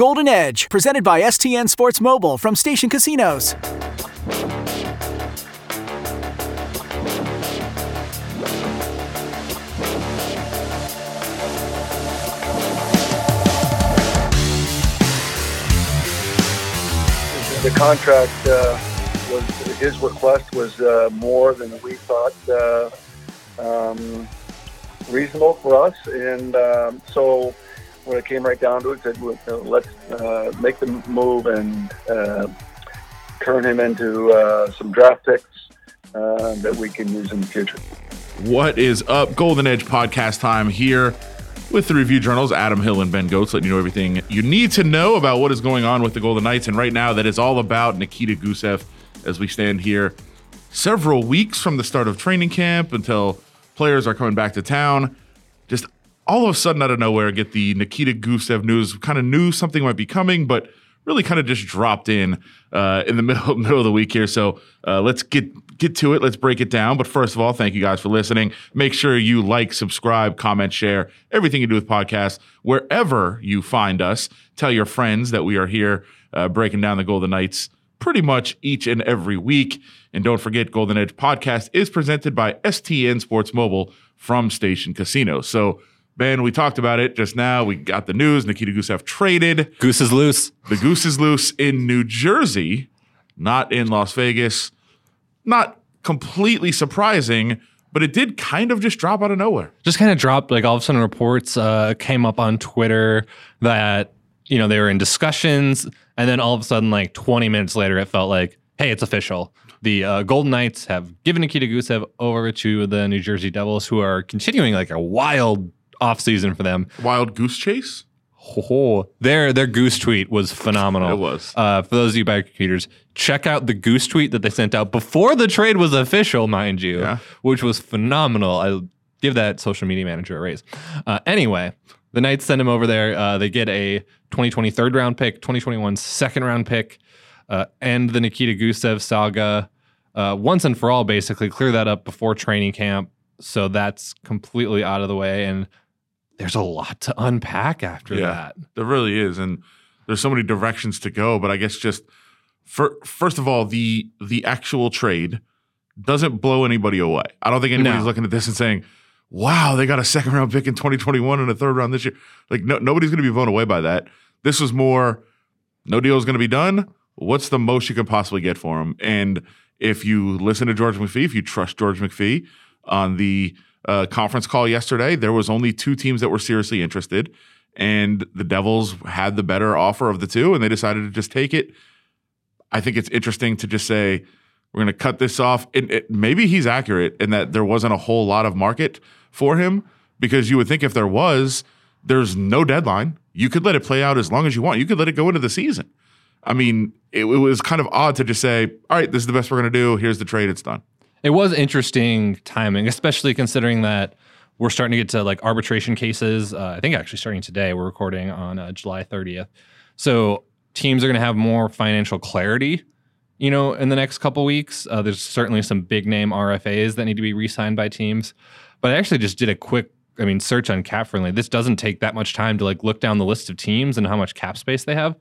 Golden Edge, presented by STN Sports Mobile from Station Casinos. The contract uh, was his request was uh, more than we thought uh, um, reasonable for us, and um, so when it came right down to it, said let's uh, make the move and uh, turn him into uh, some draft picks uh, that we can use in the future. What is up? Golden Edge podcast time here with the review journals, Adam Hill and Ben Gotz, letting you know everything you need to know about what is going on with the Golden Knights. And right now, that is all about Nikita Gusev as we stand here several weeks from the start of training camp until players are coming back to town. Just all of a sudden, out of nowhere, get the Nikita Gusev news. Kind of knew something might be coming, but really kind of just dropped in uh, in the middle middle of the week here. So uh, let's get get to it. Let's break it down. But first of all, thank you guys for listening. Make sure you like, subscribe, comment, share everything you do with podcasts wherever you find us. Tell your friends that we are here uh, breaking down the Golden Knights pretty much each and every week. And don't forget, Golden Edge podcast is presented by STN Sports Mobile from Station Casino. So Ben, we talked about it just now. We got the news. Nikita Gusev traded. Goose is loose. The goose is loose in New Jersey, not in Las Vegas. Not completely surprising, but it did kind of just drop out of nowhere. Just kind of dropped. Like all of a sudden, reports uh, came up on Twitter that you know they were in discussions, and then all of a sudden, like 20 minutes later, it felt like, hey, it's official. The uh, Golden Knights have given Nikita Gusev over to the New Jersey Devils, who are continuing like a wild offseason for them. Wild goose chase? Oh, their their goose tweet was phenomenal. It was. Uh, for those of you by computers, check out the goose tweet that they sent out before the trade was official, mind you, Yeah. which was phenomenal. I give that social media manager a raise. Uh, anyway, the Knights send him over there. Uh, they get a 2020 third round pick, 2021 second round pick, uh, end the Nikita Gusev saga uh, once and for all. Basically, clear that up before training camp. So that's completely out of the way and there's a lot to unpack after Yeah. that. There really is, and there's so many directions to go. But I guess just for first of all, the the actual trade doesn't blow anybody away. I don't think anybody's No. looking at this and saying, "Wow, they got a second round pick in 2021 and a third round this year." Like, no, nobody's going to be blown away by that. This was more, no deal is going to be done. What's the most you can possibly get for him? And if you listen to George McPhee, if you trust George McPhee on the uh, conference call yesterday, there was only two teams that were seriously interested, and the Devils had the better offer of the two, and they decided to just take it. I think it's interesting to just say we're going to cut this off. And it, maybe he's accurate in that there wasn't a whole lot of market for him because you would think if there was, there's no deadline. You could let it play out as long as you want. You could let it go into the season. I mean, it, it was kind of odd to just say, all right, this is the best we're going to do. Here's the trade. It's done. It was interesting timing, especially considering that we're starting to get to like arbitration cases. Uh, I think actually starting today. We're recording on uh, July 30th. So teams are going to have more financial clarity, you know, in the next couple weeks. Uh, there's certainly some big name RFAs that need to be re-signed by teams. But I actually just did a quick, I mean, search on Cap Friendly. This doesn't take that much time to like look down the list of teams and how much cap space they have.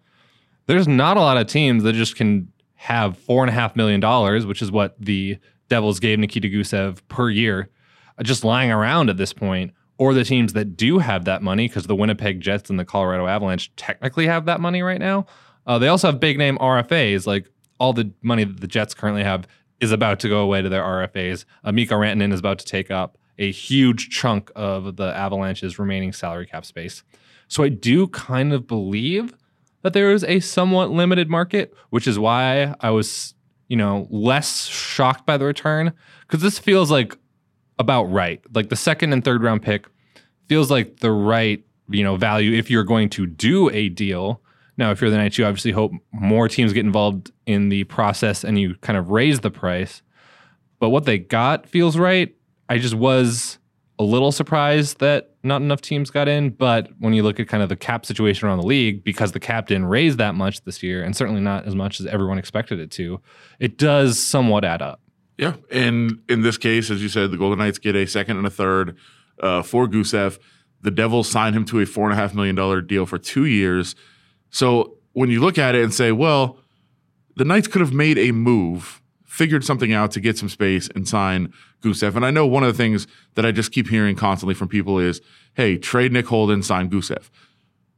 There's not a lot of teams that just can have four and a half million dollars, which is what the Devils gave Nikita Gusev per year, uh, just lying around at this point, or the teams that do have that money, because the Winnipeg Jets and the Colorado Avalanche technically have that money right now. Uh, they also have big name RFAs, like all the money that the Jets currently have is about to go away to their RFAs. Uh, Mikko Rantanen is about to take up a huge chunk of the Avalanche's remaining salary cap space. So I do kind of believe that there is a somewhat limited market, which is why I was, you know, less shocked by the return because this feels like about right. Like the second and third round pick feels like the right, you know, value if you're going to do a deal. Now, if you're the Knights, you obviously hope more teams get involved in the process and you kind of raise the price. But what they got feels right. I just was a little surprised that not enough teams got in. But when you look at kind of the cap situation around the league, because the cap didn't raise that much this year, and certainly not as much as everyone expected it to, it does somewhat add up. Yeah, and in this case, as you said, the Golden Knights get a second and a third uh, for Gusev. The Devils sign him to a four and a half million dollar deal for two years. So when you look at it and say, well, the Knights could have made a move, figured something out to get some space and sign Gusev. And I know one of the things that I just keep hearing constantly from people is, hey, trade Nick Holden, sign Gusev.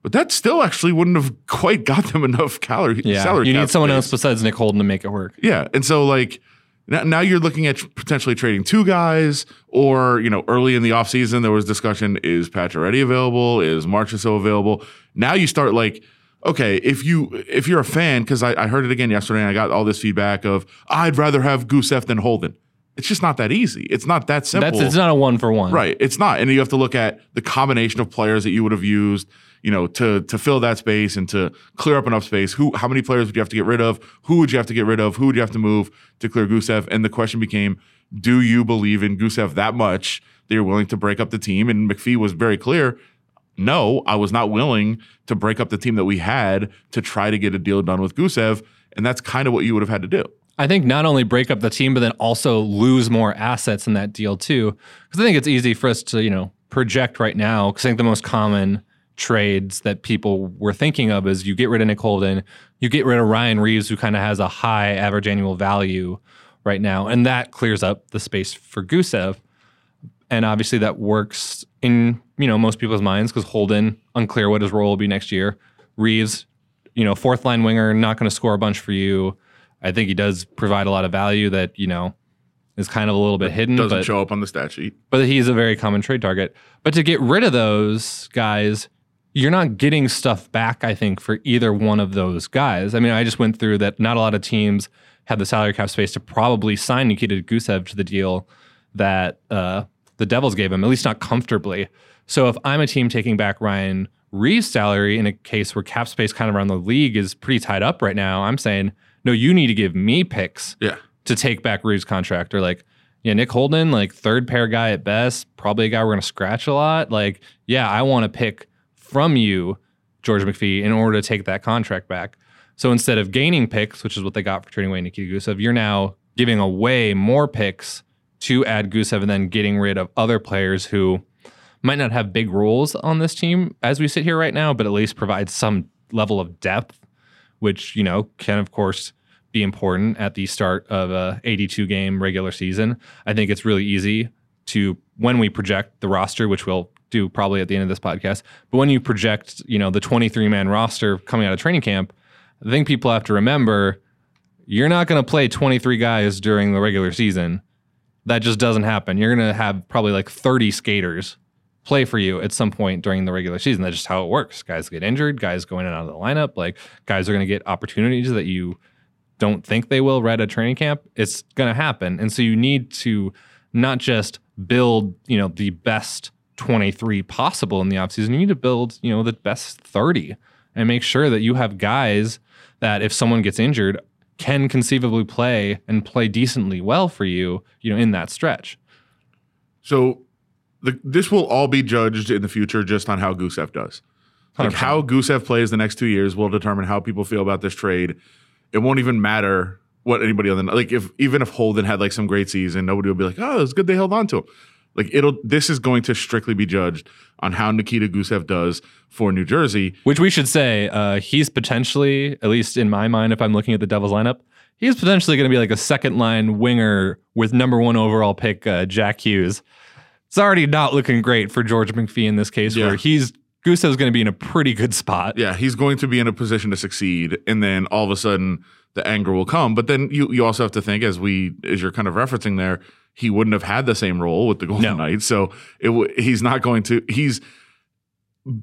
But that still actually wouldn't have quite got them enough calorie Yeah, salary. you need someone space. else besides Nick Holden to make it work. Yeah, and so like now, now you're looking at potentially trading two guys, or you know, early in the offseason there was discussion: is Pacioretty available? Is Marchessault available? Now you start like, okay, if you if you're a fan, because I, I heard it again yesterday, and I got all this feedback of I'd rather have Gusev than Holden. It's just not that easy. It's not that simple. That's it's not a one for one. Right. It's not. And you have to look at the combination of players that you would have used, you know, to to fill that space and to clear up enough space. Who how many players would you have to get rid of? Who would you have to get rid of? Who would you have to move to clear Gusev? And the question became, do you believe in Gusev that much that you're willing to break up the team? And McPhee was very clear. No, I was not willing to break up the team that we had to try to get a deal done with Gusev. And that's kind of what you would have had to do. I think not only break up the team, but then also lose more assets in that deal too. Because I think it's easy for us to, you know, project right now. Because I think the most common trades that people were thinking of is you get rid of Nick Holden, you get rid of Ryan Reaves, who kind of has a high average annual value right now, and that clears up the space for Gusev. And obviously that works in you know most people's minds because Holden unclear what his role will be next year. Reaves, you know, fourth line winger, not going to score a bunch for you. I think he does provide a lot of value that you know is kind of a little bit hidden, Doesn't but show up on the stat sheet. but he's a very common trade target. But to get rid of those guys, you're not getting stuff back. I think for either one of those guys. I mean, I just went through that. Not a lot of teams have the salary cap space to probably sign Nikita Gusev to the deal that uh, the Devils gave him, at least not comfortably. So if I'm a team taking back Ryan Reaves' salary in a case where cap space kind of around the league is pretty tied up right now, I'm saying, no, you need to give me picks Yeah. to take back Reaves' contract. Or like, yeah, Nick Holden, like third pair guy at best, probably a guy we're gonna scratch a lot. Like, yeah, I want to pick from you, George McPhee, in order to take that contract back. So instead of gaining picks, which is what they got for trading away Nikita Gusev, you're now giving away more picks to add Gusev and then getting rid of other players who might not have big roles on this team as we sit here right now, but at least provide some level of depth, which, you know, can of course be important at the start of a 82 game regular season. I think it's really easy to when we project the roster, which we'll do probably at the end of this podcast, but when you project, you know, the 23 man roster coming out of training camp, I think people have to remember you're not going to play 23 guys during the regular season. That just doesn't happen. You're going to have probably like 30 skaters play for you at some point during the regular season. That's just how it works. Guys get injured, guys go in and out of the lineup. Like guys are going to get opportunities that you don't think they will right at training camp. It's going to happen. And so you need to not just build, you know, the best 23 possible in the offseason. You need to build, you know, the best 30 and make sure that you have guys that if someone gets injured can conceivably play and play decently well for you, you know, in that stretch. So the, this will all be judged in the future just on how Gusev does. Like 100%. how Gusev plays the next two years will determine how people feel about this trade. It won't even matter what anybody on the like if even if Holden had like some great season, nobody will be like, oh, it's good they held on to him. Like it'll this is going to strictly be judged on how Nikita Gusev does for New Jersey. Which we should say, uh, he's potentially, at least in my mind, if I'm looking at the Devils lineup, he's potentially going to be like a second line winger with number one overall pick uh, Jack Hughes. It's already not looking great for George McPhee in this case, Yeah. where he's Gusev's going to be in a pretty good spot. Yeah, he's going to be in a position to succeed, and then all of a sudden the anger will come. But then you you also have to think, as we as you're kind of referencing there, he wouldn't have had the same role with the Golden No. Knights, so it w- he's not going to. He's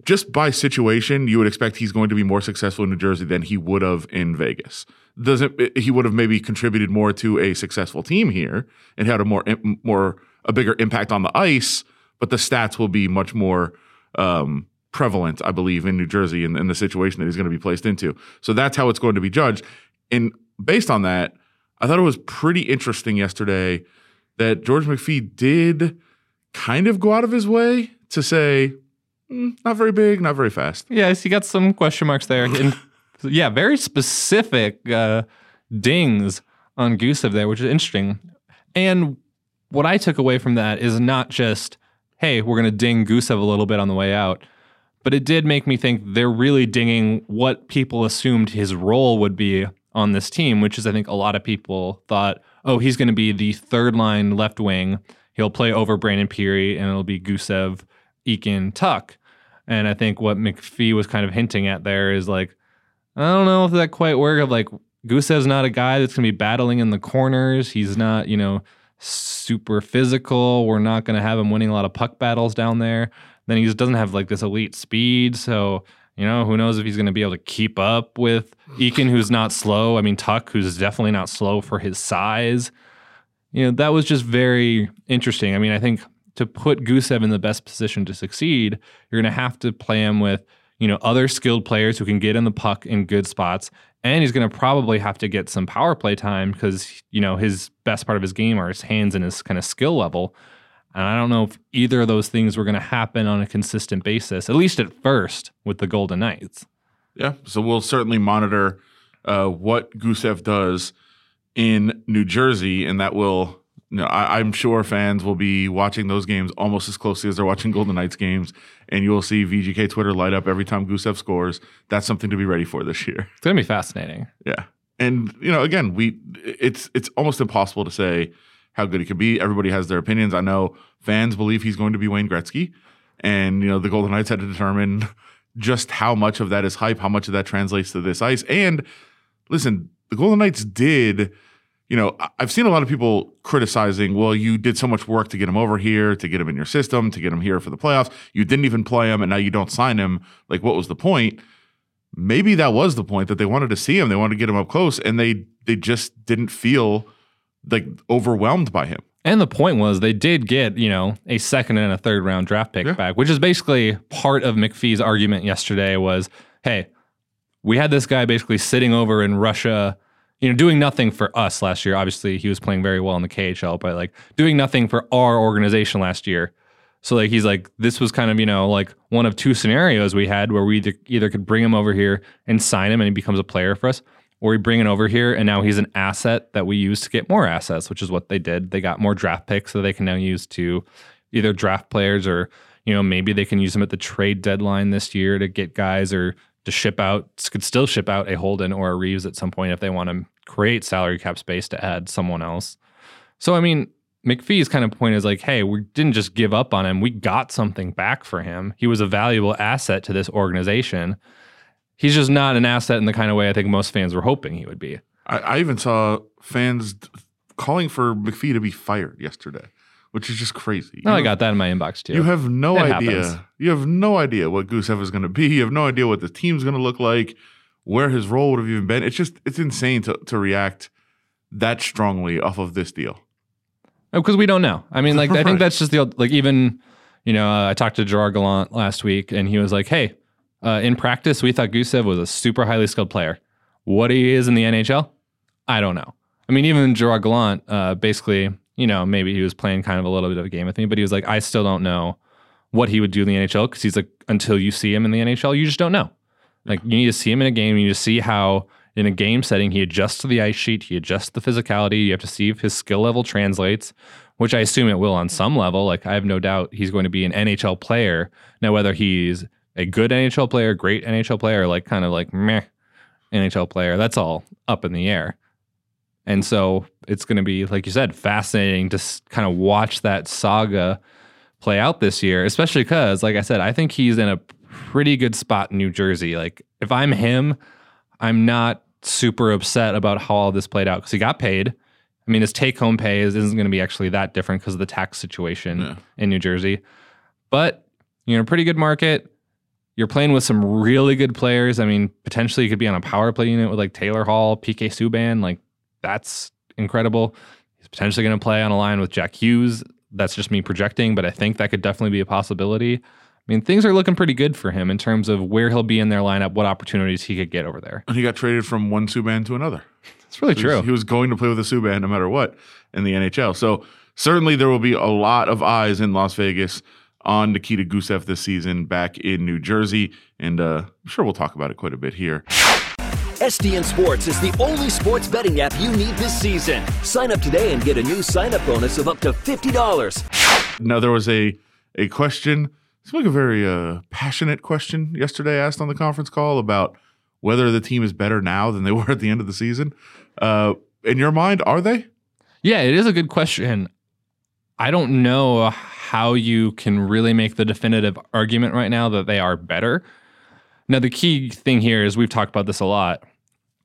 just by situation, you would expect he's going to be more successful in New Jersey than he would have in Vegas. Doesn't he would have maybe contributed more to a successful team here and had a more more a bigger impact on the ice, but the stats will be much more um, prevalent, I believe, in New Jersey and in, the situation that he's going to be placed into. So that's how it's going to be judged. And based on that, I thought it was pretty interesting yesterday that George McPhee did kind of go out of his way to say, "Mm, not very big, not very fast. Yes, he got some question marks there. And yeah, very specific uh, dings on Gusev there, which is interesting. And what I took away from that is not just, hey, we're going to ding Gusev a little bit on the way out, but it did make me think they're really dinging what people assumed his role would be on this team, which is I think a lot of people thought, oh, he's going to be the third line left wing. He'll play over Brandon Pirri, and it'll be Gusev, Eakin, Tuch. And I think what McPhee was kind of hinting at there is like, I don't know if that quite worked. Of like, Gusev's not a guy that's going to be battling in the corners. He's not, you know, super physical. We're not going to have him winning a lot of puck battles down there. Then he just doesn't have like this elite speed. So, you know, who knows if he's going to be able to keep up with Eakin, who's not slow. I mean, Tuch, who's definitely not slow for his size. You know, that was just very interesting. I mean, I think to put Gusev in the best position to succeed, you're going to have to play him with, you know, other skilled players who can get in the puck in good spots and he's going to probably have to get some power play time because you know his best part of his game are his hands and his kind of skill level. And I don't know if either of those things were going to happen on a consistent basis, at least at first with the Golden Knights. Yeah, so we'll certainly monitor uh, what Gusev does in New Jersey, and that will you know, I, am sure fans will be watching those games almost as closely as they're watching Golden Knights games, and you will see VGK Twitter light up every time Gusev scores. That's something to be ready for this year. It's gonna be fascinating. Yeah, and you know, again, we it's it's almost impossible to say how good he could be. Everybody has their opinions. I know fans believe he's going to be Wayne Gretzky, and you know, the Golden Knights had to determine just how much of that is hype, how much of that translates to this ice. And listen, the Golden Knights did you know, I've seen a lot of people criticizing, well, you did so much work to get him over here, to get him in your system, to get him here for the playoffs. You didn't even play him, and now you don't sign him. Like, what was the point? Maybe that was the point that they wanted to see him. They wanted to get him up close, and they they just didn't feel like overwhelmed by him. And the point was they did get, you know, a second and a third round draft pick yeah. back, which is basically part of McPhee's argument yesterday was, hey, we had this guy basically sitting over in Russia you know, doing nothing for us last year. Obviously, he was playing very well in the KHL, but like doing nothing for our organization last year. So like he's like this was kind of you know like one of two scenarios we had where we either, either could bring him over here and sign him and he becomes a player for us, or we bring it over here and now he's an asset that we use to get more assets, which is what they did. They got more draft picks that they can now use to either draft players or you know maybe they can use them at the trade deadline this year to get guys or to ship out could still ship out a Holden or a Reaves at some point if they want to create salary cap space to add someone else. So I mean, McPhee's kind of point is like, hey, we didn't just give up on him. We got something back for him. He was a valuable asset to this organization. He's just not an asset in the kind of way I think most fans were hoping he would be. I, I even saw fans calling for McPhee to be fired yesterday which is just crazy. No, I got that in my inbox too. You have no it idea. Happens. You have no idea what Gusev is going to be. You have no idea what the team's going to look like, where his role would have even been. It's just it's insane to to react that strongly off of this deal. Because oh, we don't know. I mean, like right. I think that's just the like even you know uh, I talked to Gerard Gallant last week and he was like, hey, uh, in practice we thought Gusev was a super highly skilled player. What he is in the NHL, I don't know. I mean, even Gerard Gallant uh, basically you know, maybe he was playing kind of a little bit of a game with me, but he was like, I still don't know what he would do in the NHL because he's like, until you see him in the NHL, you just don't know. Like, you need to see him in a game. You need to see how, in a game setting, he adjusts to the ice sheet, he adjusts the physicality. You have to see if his skill level translates, which I assume it will on some level. Like, I have no doubt he's going to be an NHL player. Now, whether he's a good NHL player, great NHL player, like kind of like meh NHL player, that's all up in the air. And so it's going to be, like you said, fascinating to kind of watch that saga play out this year, especially because, like I said, I think he's in a pretty good spot in New Jersey. Like, if I'm him, I'm not super upset about how all this played out because he got paid. I mean, his take home pay is, isn't going to be actually that different because of the tax situation yeah. in New Jersey. But you know, pretty good market. You're playing with some really good players. I mean, potentially you could be on a power play unit with like Taylor Hall, PK Subban. Like, that's incredible. He's potentially going to play on a line with Jack Hughes. That's just me projecting, but I think that could definitely be a possibility. I mean, things are looking pretty good for him in terms of where he'll be in their lineup, what opportunities he could get over there. And he got traded from one Subban to another. It's really true. He was going to play with a Subban no matter what in the NHL. So certainly there will be a lot of eyes in Las Vegas on Nikita Gusev this season back in New Jersey. And uh, I'm sure we'll talk about it quite a bit here. STN Sports is the only sports betting app you need this season. Sign up today and get a new sign up bonus of up to $50. Now, there was a, a question It's like a very uh, passionate question yesterday asked on the conference call about whether the team is better now than they were at the end of the season. Uh, in your mind, are they? Yeah, it is a good question. I don't know how you can really make the definitive argument right now that they are better. Now, the key thing here is we've talked about this a lot.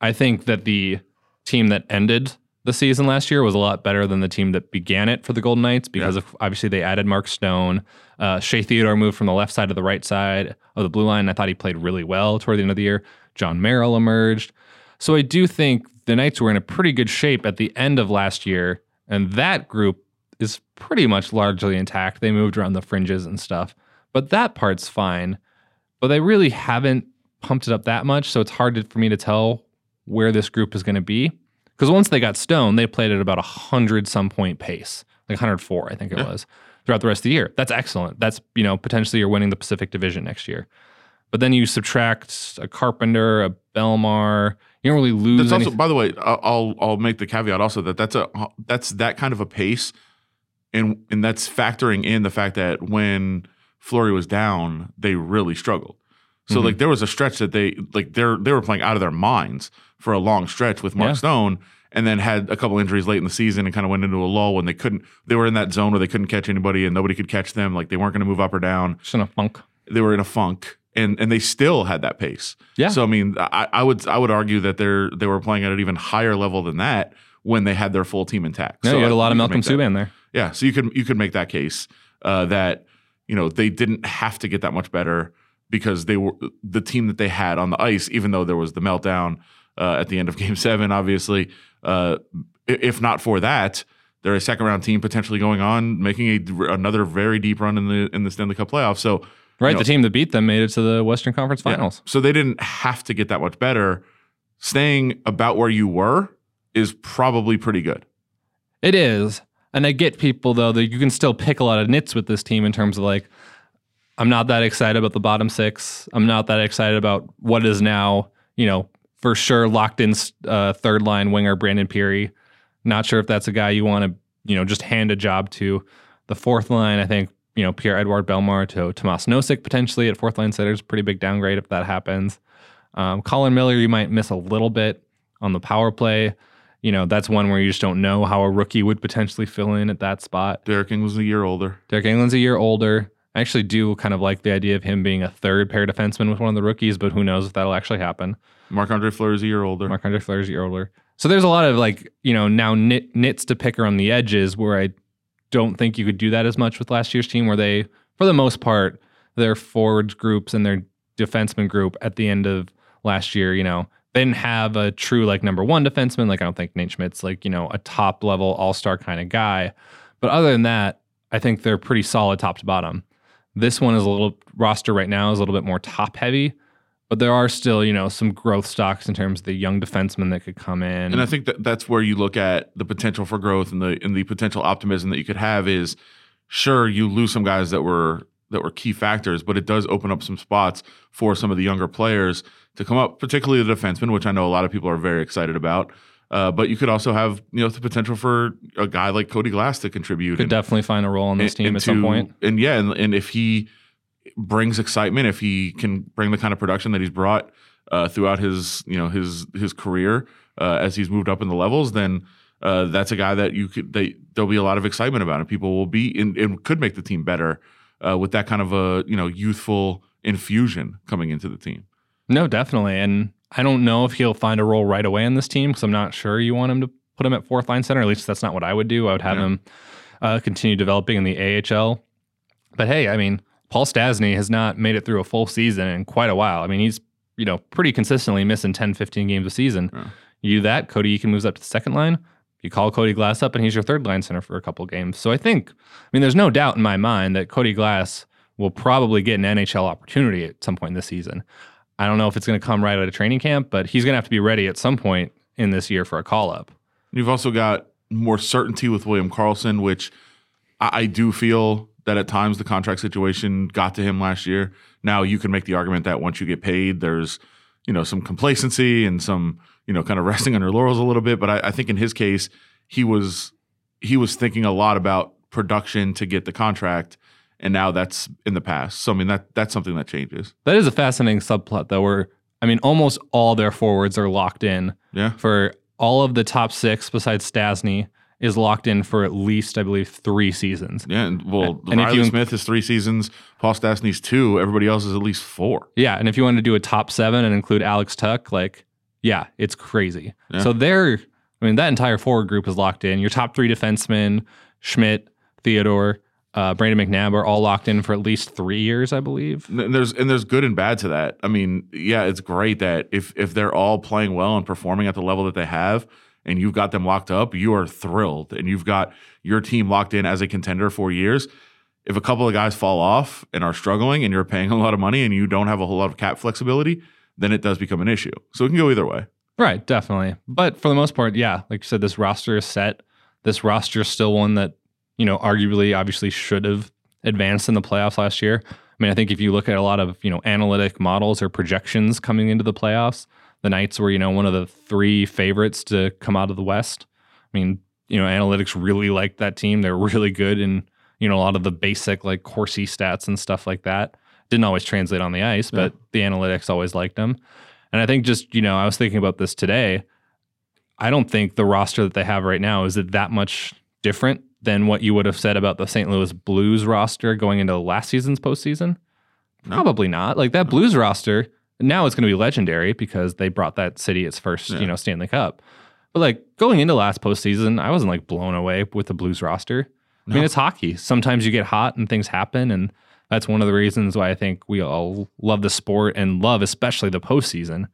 I think that the team that ended the season last year was a lot better than the team that began it for the Golden Knights because Yeah. of, obviously they added Mark Stone. Uh, Shea Theodore moved from the left side to the right side of the blue line. I thought he played really well toward the end of the year. Jon Merrill emerged. So I do think the Knights were in a pretty good shape at the end of last year, and that group is pretty much largely intact. They moved around the fringes and stuff, but that part's fine. But they really haven't pumped it up that much, so it's hard to, for me to tell where this group is going to be. Because once they got Stone, they played at about a hundred some point pace, like 104, I think it Yeah. was, throughout the rest of the year. That's excellent. That's you know potentially you're winning the Pacific Division next year. But then you subtract a Carpenter, a Bellemare. You don't really lose. That's also, by the way, I'll I'll- I'll make the caveat also that that's a that's that kind of a pace, and and that's factoring in the fact that when Fleury was down, they really struggled. So Mhm. like there was a stretch that they like they're they were playing out of their minds for a long stretch with Mark Yeah. Stone, and then had a couple injuries late in the season and kind of went into a lull when they couldn't. They were in that zone where they couldn't catch anybody and nobody could catch them. Like they weren't going to move up or down. just in a funk. They were in a funk, and and they still had that pace. Yeah. So I mean, I, I would I would argue that they're they were playing at an even higher level than that when they had their full team intact. No, so you had a lot of Malcolm Subban there. Yeah, so you could you could make that case uh, that you know they didn't have to get that much better because they were the team that they had on the ice, even though there was the meltdown uh, at the end of Game Seven. Obviously, uh, if not for that. They're a second round team potentially going on, making a, another very deep run in the in the Stanley Cup playoffs. So Right, know- the team that beat them made it to the Western Conference yeah. Finals. So they didn't have to get that much better. Staying about where you were is probably pretty good. It is. And I get people though that you can still pick a lot of nits with this team in terms of like I'm not that excited about the bottom 6. I'm not that excited about what is now, you know, for sure locked in uh, third line winger Brandon Pirri. Not sure if that's a guy you want to, you know, just hand a job to. The fourth line, I think, you know, Pierre Edouard Bellemare to Tomas Nosek potentially at fourth line center is pretty big downgrade if that happens. Um, Colin Miller, you might miss a little bit on the power play. You know, that's one where you just don't know how a rookie would potentially fill in at that spot. Deryk was a year older. Deryk Engelland's a year older. I actually do kind of like the idea of him being a third pair defenseman with one of the rookies, but who knows if that'll actually happen. Marc Andre Fleury is a year older. Marc Andre Fleury's a year older. So there's a lot of like, you know, now nit, nits to pick around the edges where I don't think you could do that as much with last year's team, where they, for the most part, their forwards groups and their defenseman group at the end of last year, you know, they didn't have a true like number one defenseman. Like I don't think Nate Schmidt's like, you know, a top level all star kind of guy. But other than that, I think they're pretty solid top to bottom. This one is a little roster right now is a little bit more top heavy, but there are still, you know, some growth stocks in terms of the young defensemen that could come in. And I think that that's where you look at the potential for growth and the and the potential optimism that you could have is sure you lose some guys that were that were key factors, but it does open up some spots for some of the younger players to come up, particularly the defensemen, which I know a lot of people are very excited about. Uh, but you could also have you know the potential for a guy like Cody Glass to contribute. could and- definitely find a role on this and- team and at some point. And yeah, and, and if he brings excitement, if he can bring the kind of production that he's brought uh, throughout his you know his his career uh, as he's moved up in the levels, then uh, that's a guy that you could they there'll be a lot of excitement about, and people will be and, and could make the team better uh, with that kind of a you know youthful infusion coming into the team. No, definitely. And I don't know if he'll find a role right away in this team because I'm not sure you want him to put him at fourth line center. At least that's not what I would do. I would have Yeah. him uh, continue developing in the AHL. But hey, I mean, Paul Stastny has not made it through a full season in quite a while. I mean, he's, you know, pretty consistently missing 10, 15 games a season. Yeah. You do that, Cody Eakin moves up to the second line. You call Cody Glass up and he's your third line center for a couple games. So I think, I mean, there's no doubt in my mind that Cody Glass will probably get an NHL opportunity at some point this season. I don't know if it's going to come right out of training camp, but he's going to have to be ready at some point in this year for a call up. You've also got more certainty with William Karlsson, which I, I do feel that at times the contract situation got to him last year. Now you can make the argument that once you get paid, there's you know some complacency and some you know kind of resting on your laurels a little bit. But I, I think in his case, he was he was thinking a lot about production to get the contract, and now that's in the past. So I mean that that's something that changes. That is a fascinating subplot, though, where I mean, almost all their forwards are locked in Yeah. for all of the top six, besides Stastny, is locked in for at least, I believe, three seasons. Yeah, and well, And if Reilly you- Smith is three seasons, Paul Stastny's two. Everybody else is at least four. Yeah, and if you want to do a top seven and include Alex Tuch, like, yeah, it's crazy. Yeah. So they're, I mean, that entire forward group is locked in. Your top three defensemen, Schmidt, Theodore, uh, Brayden McNabb, are all locked in for at least three years, I believe. And there's and there's good and bad to that. I mean, yeah, it's great that if if they're all playing well and performing at the level that they have, and you've got them locked up, you are thrilled, and you've got your team locked in as a contender for years. If a couple of guys fall off and are struggling, and you're paying a lot of money, and you don't have a whole lot of cap flexibility, then it does become an issue. So it can go either way. Right, definitely. But for the most part, yeah, like you said, this roster is set. This roster is still one that, you know, arguably obviously should have advanced in the playoffs last year. I mean, I think if you look at a lot of, you know, analytic models or projections coming into the playoffs, the Knights were, you know, one of the three favorites to come out of the West. I mean, you know, analytics really liked that team. They're really good in, you know, a lot of the basic like Corsi stats and stuff like that. Didn't always translate on the ice, but the analytics always liked them. And I think just, you know, I was thinking about this today. I don't think the roster that they have right now is it that much different than what you would have said about the St. Louis Blues roster going into last season's postseason. Probably not. Like that Blues roster, now it's going to be legendary because they brought that city its first, Yeah. you know, Stanley Cup. But like going into last postseason, I wasn't like blown away with the Blues roster. I mean, it's hockey. Sometimes you get hot and things happen, and that's one of the reasons why I think we all love the sport and love especially the postseason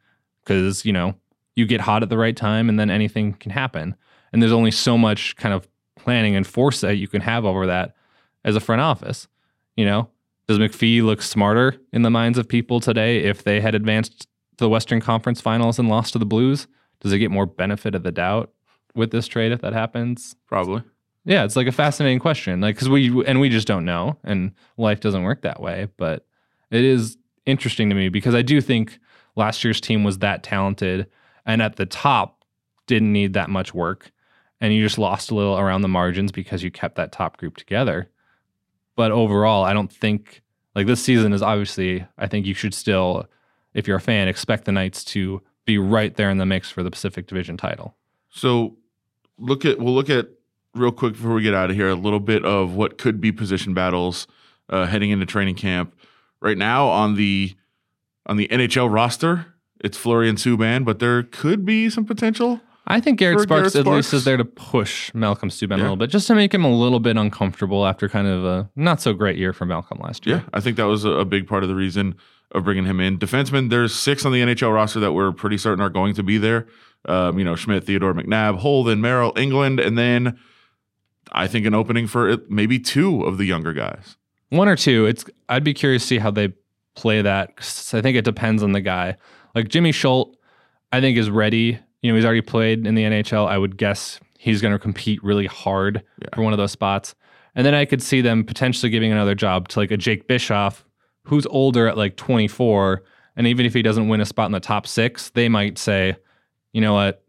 because you know you get hot at the right time, and then anything can happen. And there's only so much kind of planning and foresight you can have over that as a front office. You know, does McPhee look smarter in the minds of people today if they had advanced to the Western Conference Finals and lost to the Blues? Does it get more benefit of the doubt with this trade if that happens? Probably. Yeah, it's like a fascinating question. Like, because we and we just don't know, and life doesn't work that way. But it is interesting to me because I do think last year's team was that talented, and at the top didn't need that much work, and you just lost a little around the margins because you kept that top group together. But overall, I don't think like this season is obviously. I think you should still, if you're a fan, expect the Knights to be right there in the mix for the Pacific Division title. So look at we'll look at real quick before we get out of here a little bit of what could be position battles uh, heading into training camp. Right now on the on the NHL roster, it's Fleury and Subban, but there could be some potential. I think Garrett Sparks Garrett at least is there to push Malcolm Subban Yeah. a little bit, just to make him a little bit uncomfortable after kind of a not so great year for Malcolm last year. Yeah, I think that was a, big part of the reason of bringing him in. Defensemen, there's six on the NHL roster that we're pretty certain are going to be there. Um, you know, Schmidt, Theodore, McNabb, Holden, Merrill, Engelland, and then I think an opening for it, maybe two of the younger guys. One or two. It's I'd be curious to see how they play that. I think it depends on the guy. Like Jimmy Schuldt, I think is ready. You know, he's already played in the NHL. I would guess he's going to compete really hard Yeah. for one of those spots. And then I could see them potentially giving another job to like a Jake Bischoff, who's older at like 24. And even if he doesn't win a spot in the top six, they might say, you know what,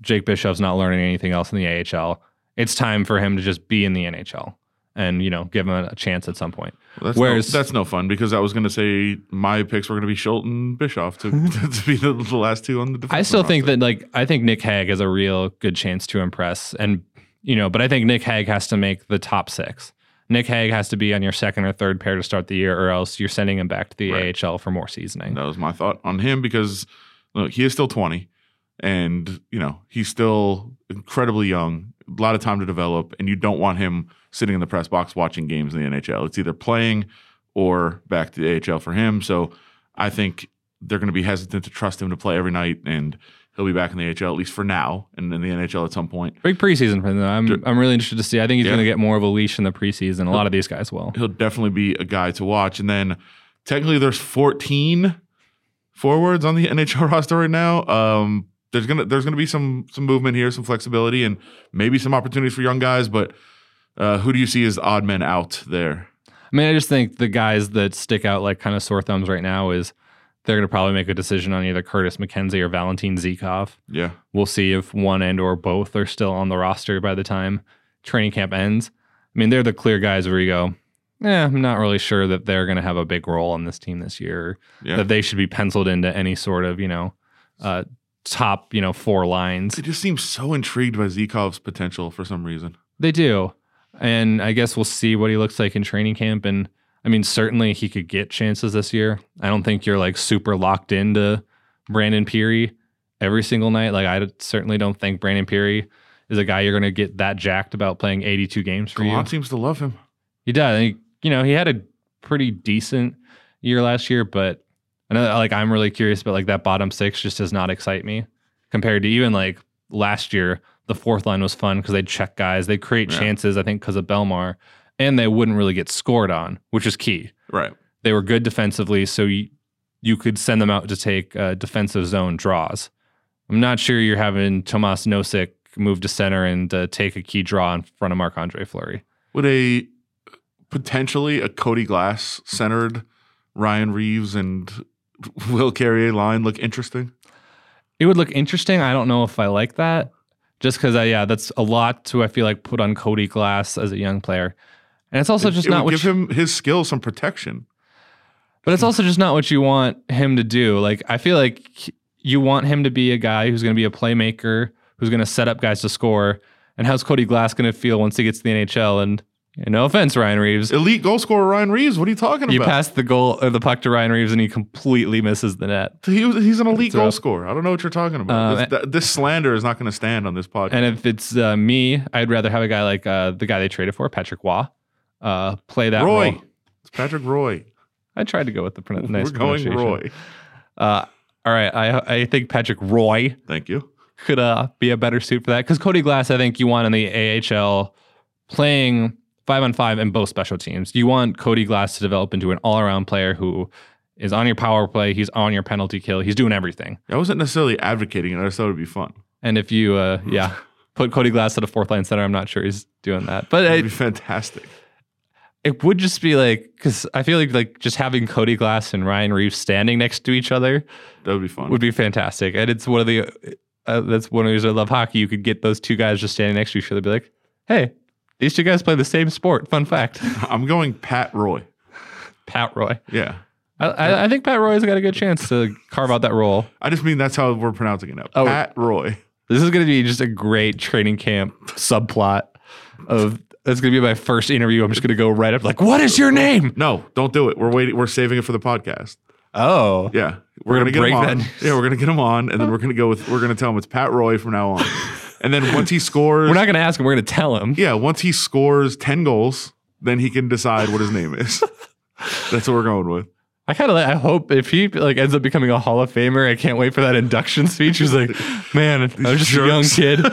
Jake Bischoff's not learning anything else in the AHL. It's time for him to just be in the NHL and you know give him a chance at some point. Well, that's Whereas- no, that's no fun because I was going to say my picks were going to be Schuldt and Bischoff to, to be the, the last two on the. Defense. I still think roster. that like I think Nic Hague has a real good chance to impress, and you know, but I think Nic Hague has to make the top six. Nic Hague has to be on your second or third pair to start the year, or else you're sending him back to the Right. AHL for more seasoning. that was my thought on him because look, he is still 20 and you know he's still incredibly young a lot of time to develop and you don't want him sitting in the press box watching games in the nhl it's either playing or back to the ahl for him so i think they're going to be hesitant to trust him to play every night and he'll be back in the ahl at least for now and in the nhl at some point Big preseason for him. I'm I'm really interested to see. I think he's Yeah. going to get more of a leash in the preseason. A lot of these guys will. he'll definitely be a guy to watch. And then technically there's 14 forwards on the NHL roster right now. Um, there's gonna there's gonna be some some movement here, some flexibility, and maybe some opportunities for young guys. But uh, who do you see as odd men out there? I mean, I just think the guys that stick out like kind of sore thumbs right now is they're going to probably make a decision on either Curtis McKenzie or Valentin Zykov. Yeah, We'll see if one and or both are still on the roster by the time training camp ends. I mean, they're the clear guys where you go, eh, I'm not really sure that they're going to have a big role on this team this year. Yeah. That they should be penciled into any sort of you know uh, top you know four lines. They just seem so intrigued by Zykov's potential for some reason. They do. And I guess we'll see what he looks like in training camp. And I mean, certainly he could get chances this year. I don't think you're like super locked into Brandon Pirri every single night. Like, I certainly don't think Brandon Pirri is a guy you're going to get that jacked about playing 82 games for you. Gallant seems to love him. He does. He, you know, he had a pretty decent year last year, but I know, like, I'm really curious about like that bottom six just does not excite me compared to even like last year. The fourth line was fun because they'd check guys, they'd create Yeah. chances, I think, because of Bellemare, and they wouldn't really get scored on, which is key. Right. They were good defensively, so you, you could send them out to take uh, defensive zone draws. I'm not sure you're having Tomas Nosek move to center and uh, take a key draw in front of Marc Andre Fleury. Would a potentially a Cody Glass centered Ryan Reaves and Will Carrier line look interesting? It would look interesting. I don't know if I like that, just because, yeah, that's a lot to I feel like put on Cody Glass as a young player, and it's also just it not would give you, him his skills some protection. but it's also just not what you want him to do. Like I feel like you want him to be a guy who's going to be a playmaker, who's going to set up guys to score. And how's Cody Glass going to feel once he gets to the NHL? And no offense, Ryan Reaves, Elite goal scorer Ryan Reaves. What are you talking you about? pass the goal or the puck to Ryan Reaves and he completely misses the net. He was, he's an elite goal scorer. I don't know what you're talking about. Uh, this, that- this slander is not going to stand on this podcast. And if it's uh, me, I'd rather have a guy like uh, the guy they traded for, Patrick Waugh, uh, play that Roy, role. it's Patrick Roy. I tried to go with the pron- nice We're going. Roy. Uh, all right, I I think Patrick Roy Thank you. could uh, be a better suit for that because Cody Glass, I think you want in the AHL playing five on five and both special teams. You want Cody Glass to develop into an all around player who is on your power play, he's on your penalty kill, he's doing everything. I wasn't necessarily advocating it. I just thought it'd be fun. And if you, uh, yeah, put Cody Glass at a fourth line center, I'm not sure he's doing that, but It'd be fantastic. it would just be like because I feel like like just having Cody Glass and Ryan Reaves standing next to each other That would be fun. would be fantastic. And it's one of the uh, that's one of the reasons I love hockey. You could get those two guys just standing next to each other, be like, "Hey, these two guys play the same sport." Fun fact: I'm going Pat Roy. Pat Roy. Yeah. I, I, I think Pat Roy's got a good chance to carve out that role. I just mean that's how we're pronouncing it now. Oh. Pat Roy. This is going to be just a great training camp subplot of. That's going to be my first interview. I'm just going to go right up like, "What is your name?" No, don't do it. We're waiting. We're saving it for the podcast. Oh, Yeah, We're gonna get break him on. that. Yeah, we're gonna get him on, and then we're gonna go with. We're gonna tell him it's Pat Roy from now on. And then once he scores, we're not going to ask him. We're going to tell him. yeah, once he scores ten goals, then he can decide what his name is. That's what we're going with. I kind of I hope if he like ends up becoming a Hall of Famer, I can't wait for that induction speech. He's like, man, I was just a young kid,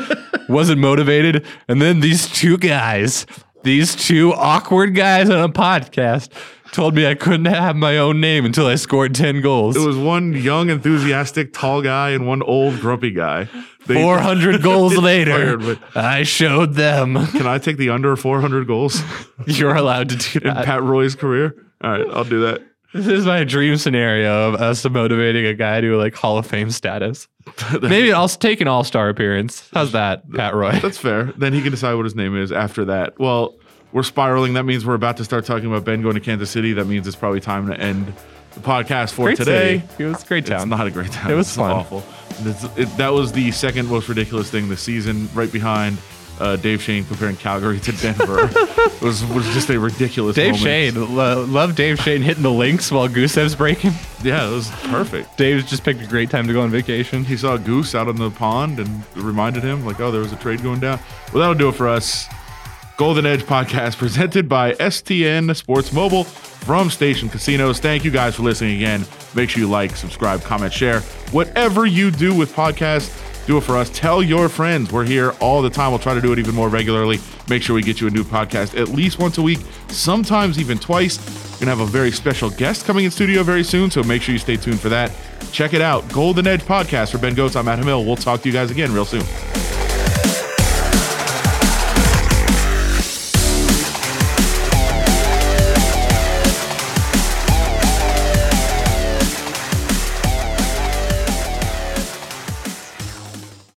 wasn't motivated, and then these two guys, these two awkward guys on a podcast, told me I couldn't have my own name until I scored ten goals. It was one young, enthusiastic, tall guy and one old, grumpy guy. They- Four hundred goals later, Fired, I showed them Can I take the under 400 goals you're allowed to do in that. Pat Roy's career? All right, I'll do that. This is my dream scenario of us motivating a guy to like Hall of Fame status. Maybe I'll take an All Star appearance. How's that, Pat Roy? That's fair. Then he can decide what his name is after that. Well, we're spiraling. That means we're about to start talking about Ben going to Kansas City. That means it's probably time to end the podcast for Great today. city. It was a great time. It's not a great time. It was It's fun. awful. It- that was the second most ridiculous thing this season, right behind uh, Dave Schoen comparing Calgary to Denver. it was was just a ridiculous. Dave moment. Schoen. Lo- love Dave Schoen hitting the links while Gusev's breaking. Yeah, it was perfect. Dave's just picked a great time to go on vacation. He saw a goose out in the pond and reminded him, like, oh, there was a trade going down. Well, that'll do it for us. Golden Edge podcast presented by STN Sports Mobile from Station Casinos. Thank you guys for listening again. Make sure you like, subscribe, comment, share. Whatever you do with podcasts, do it for us. Tell your friends. We're here all the time. We'll try to do it even more regularly. Make sure we get you a new podcast at least once a week, sometimes even twice. We're going to have a very special guest coming in studio very soon, so make sure you stay tuned for that. Check it out. Golden Edge Podcast for Ben Gotz. I'm Adam Hill. We'll talk to you guys again real soon.